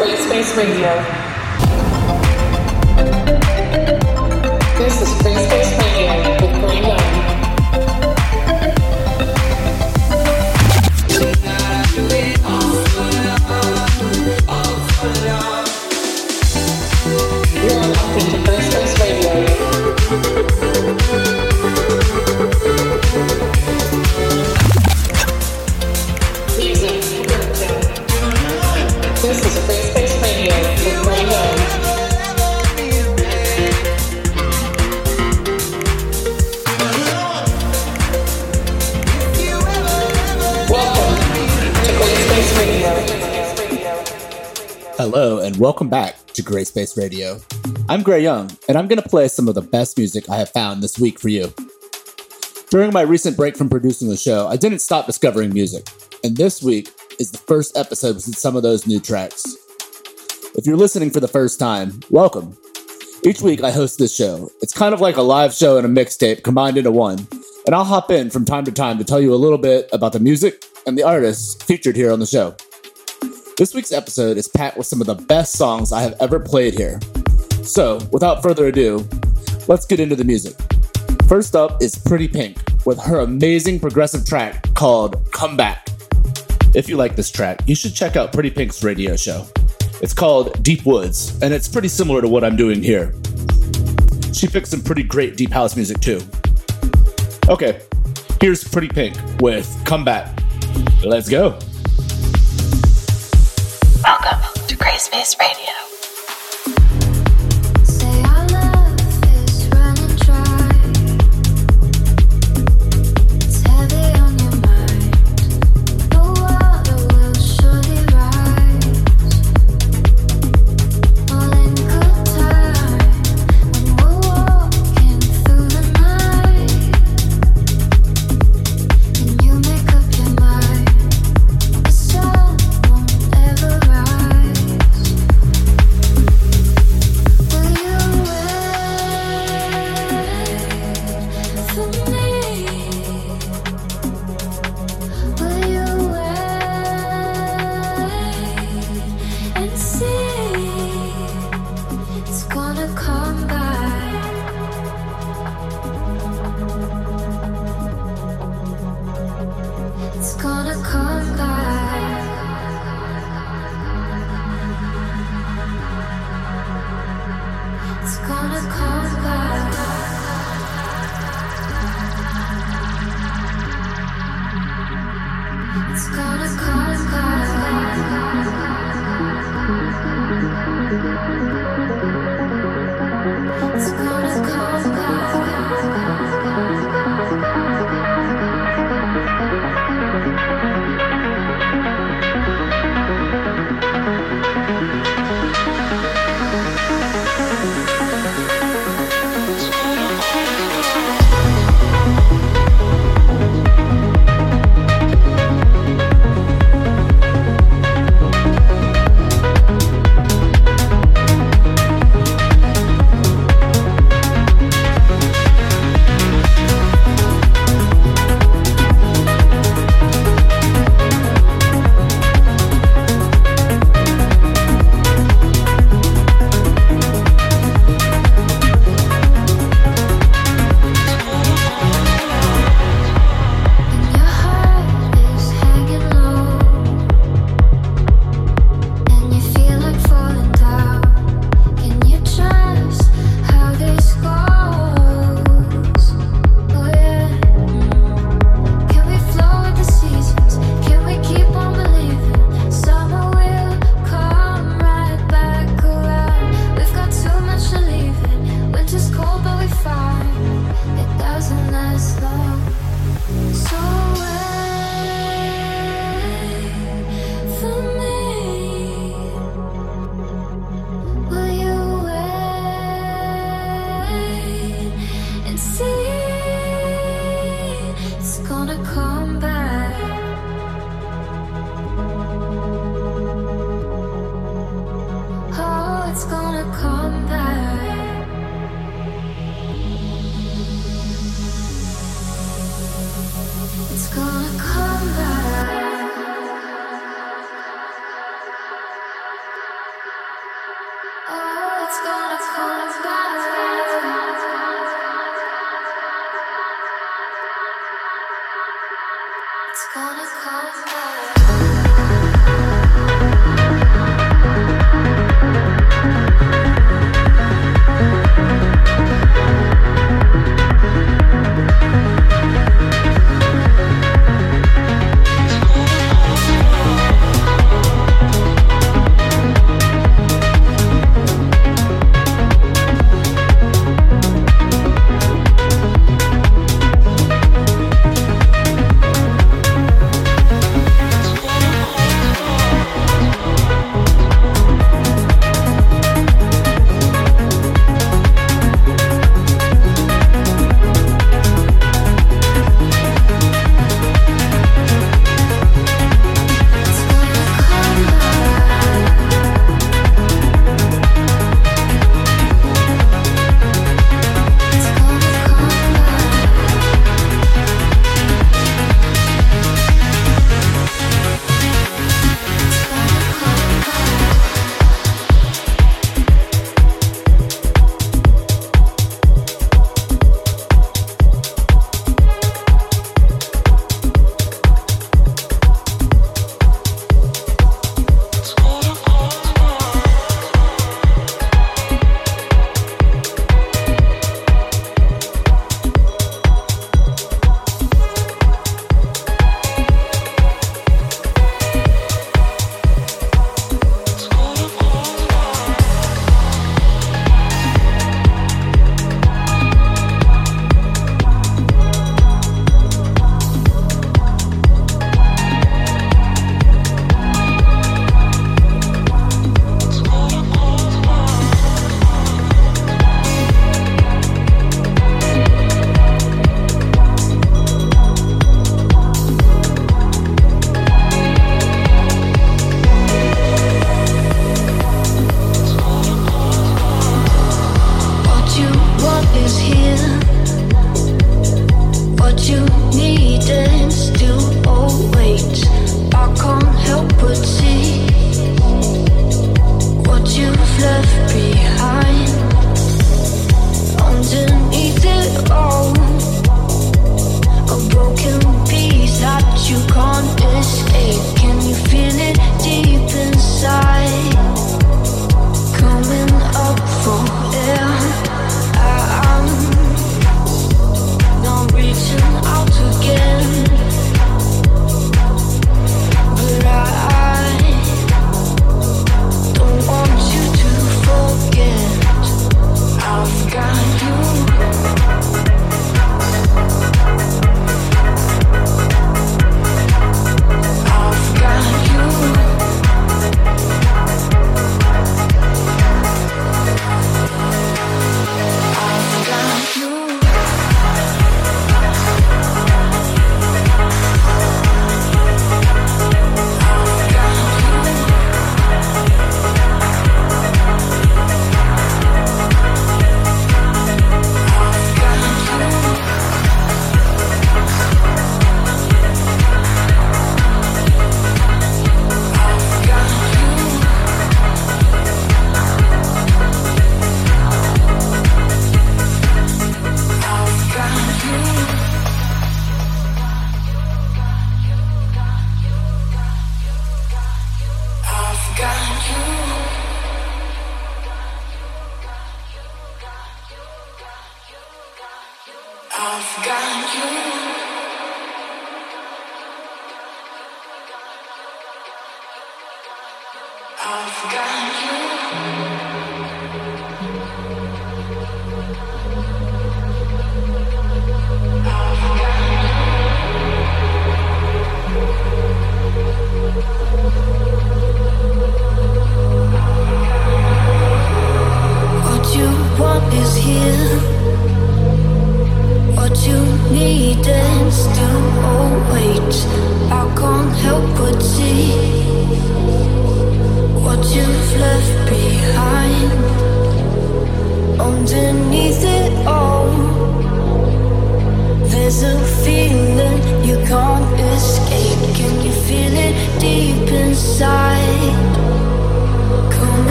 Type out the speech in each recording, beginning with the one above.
GRAYSPACE Radio. This is Free Space welcome back to GRAYSPACE Radio. I'm Gray Young, and I'm going to play some of the best music I have found this week for you. During my recent break from producing the show, I didn't stop discovering music, and this week is the first episode with some of those new tracks. If you're listening for the first time, welcome. Each week I host this show. It's kind of like a live show and a mixtape combined into one, and I'll hop in from time to time to tell you a little bit about the music and the artists featured here on the show. This week's episode is packed with some of the best songs I have ever played here. So, without further ado, let's get into the music. First up is Pretty Pink with her amazing progressive track called Come Back. If you like this track, you should check out Pretty Pink's radio show. It's called Deep Woods, and it's pretty similar to what I'm doing here. She picked some pretty great deep house music too. Okay, here's Pretty Pink with Come Back. Let's go. Space Radio.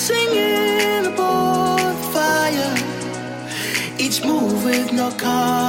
Dancing in a bonfire, each move with no compromise.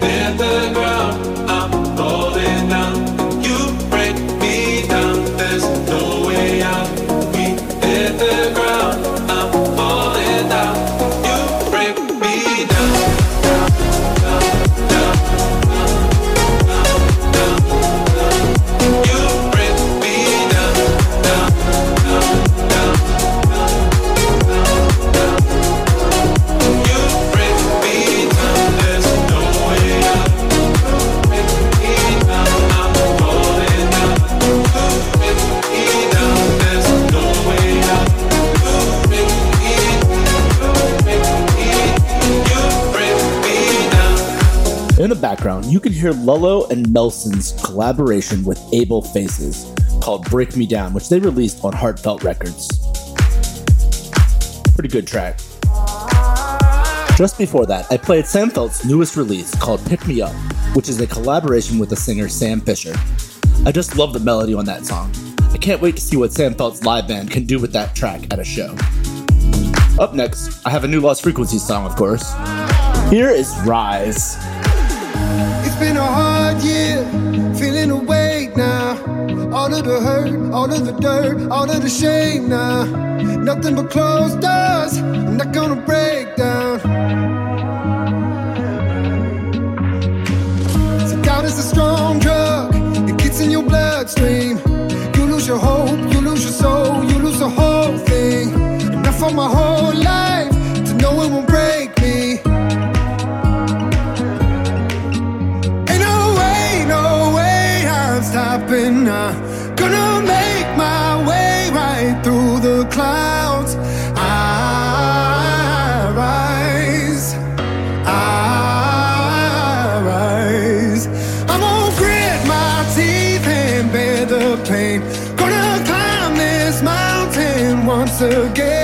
We you can hear Lulleaux and Nelson's collaboration with Able Faces called Break Me Down, which they released on Heartfeldt Records. Pretty good track. Just before that, I played Sam Feldt's newest release called Pick Me Up, which is a collaboration with the singer Sam Fischer. I just love the melody on that song. I can't wait to see what Sam Feldt's live band can do with that track at a show. Up next, I have a new Lost Frequencies song, of course. Here is Rise. Been a hard year, feeling awake now. All of the hurt, all of the dirt, all of the shame now. Nothing but closed doors, I'm not gonna break down. So doubt is a strong drug, it gets in your bloodstream. You lose your hope, you lose your soul, you lose the whole thing. Enough for my whole life again.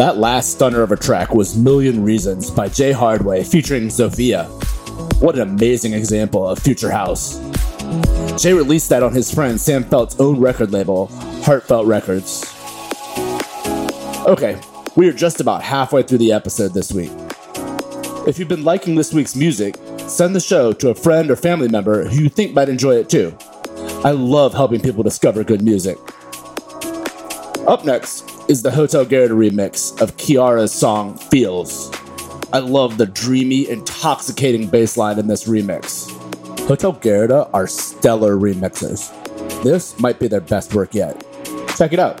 That last stunner of a track was Million Reasons by Jay Hardway featuring Sophia. What an amazing example of Future House. Jay released that on his friend Sam Feldt's own record label, Heartfeldt Records. Okay, we are just about halfway through the episode this week. If you've been liking this week's music, send the show to a friend or family member who you think might enjoy it too. I love helping people discover good music. Up next, is the Hotel Garuda remix of Kiiara's song Feels. I love the dreamy, intoxicating bass line in this remix. Hotel Garuda are stellar remixers. This might be their best work yet. Check it out.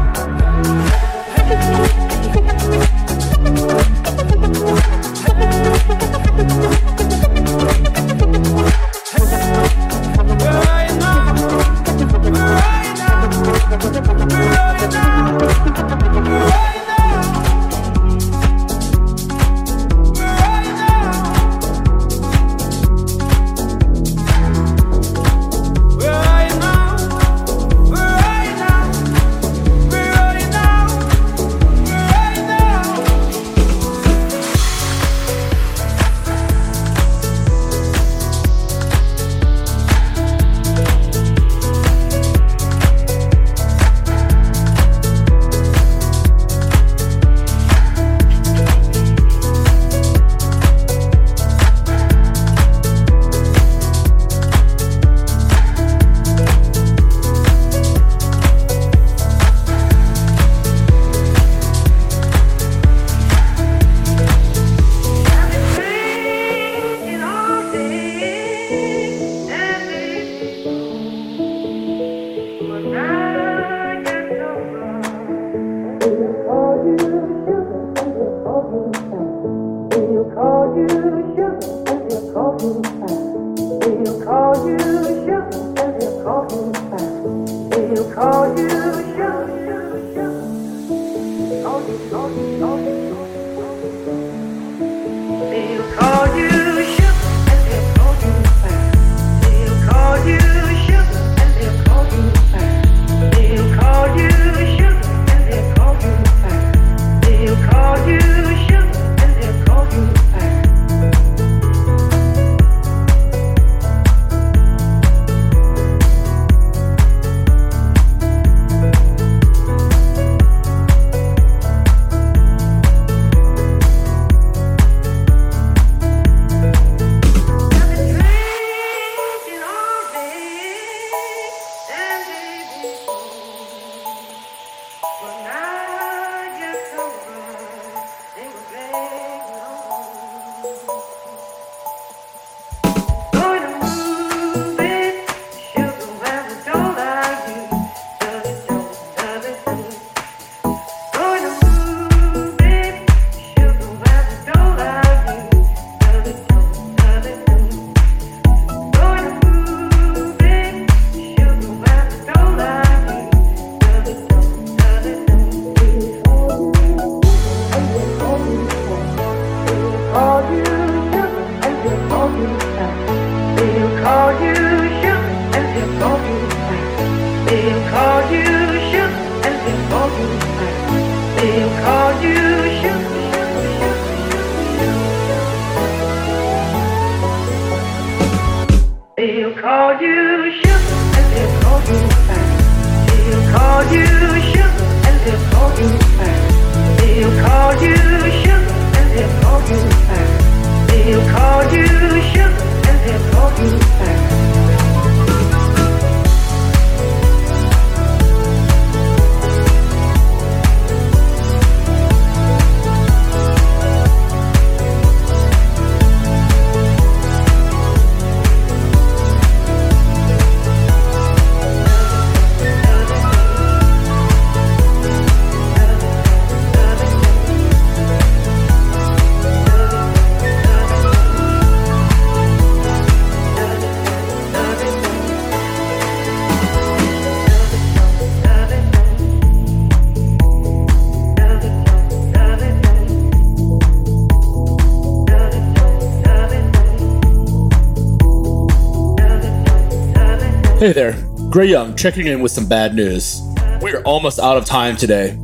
Hey there, Gray Young checking in with some bad news. We're almost out of time today,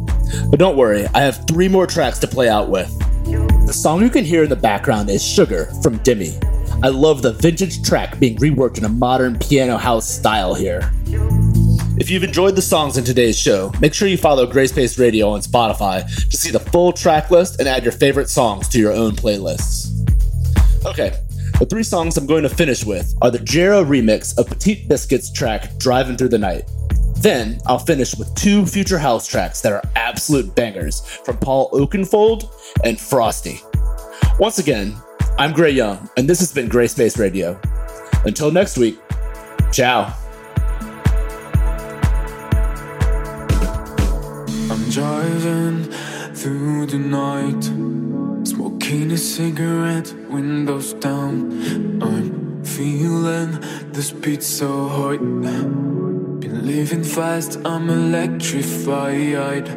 but don't worry, I have three more tracks to play out with. The song you can hear in the background is Sugar from DIMMI. I love the vintage track being reworked in a modern piano house style here. If you've enjoyed the songs in today's show, make sure you follow GRAYSPACE Radio on Spotify to see the full track list and add your favorite songs to your own playlists. Okay, the three songs I'm going to finish with are the Jero remix of Petit Biscuit's track Driving Through the Night. Then I'll finish with two future house tracks that are absolute bangers from Paul Oakenfold and Frosty. Once again, I'm Gray Young, and this has been GRAYSPACE Radio. Until next week, ciao. I'm driving through the night, smoking a cigarette, windows down. I'm feeling this beat so hot. Been living fast, I'm electrified.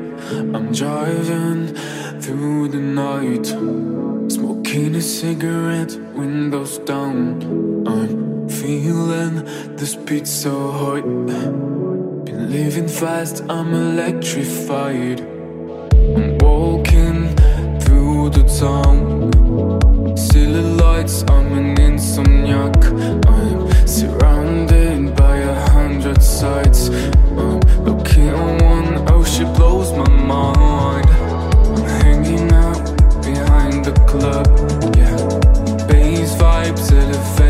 I'm driving through the night, smoking a cigarette, windows down. I'm feeling this beat so hot. Been living fast, I'm electrified. I'm walking the town. Silly lights, I'm an insomniac. I'm surrounded by a hundred sights. I'm looking at one, oh, she blows my mind. I'm hanging out behind the club, yeah. Bass vibes elevate my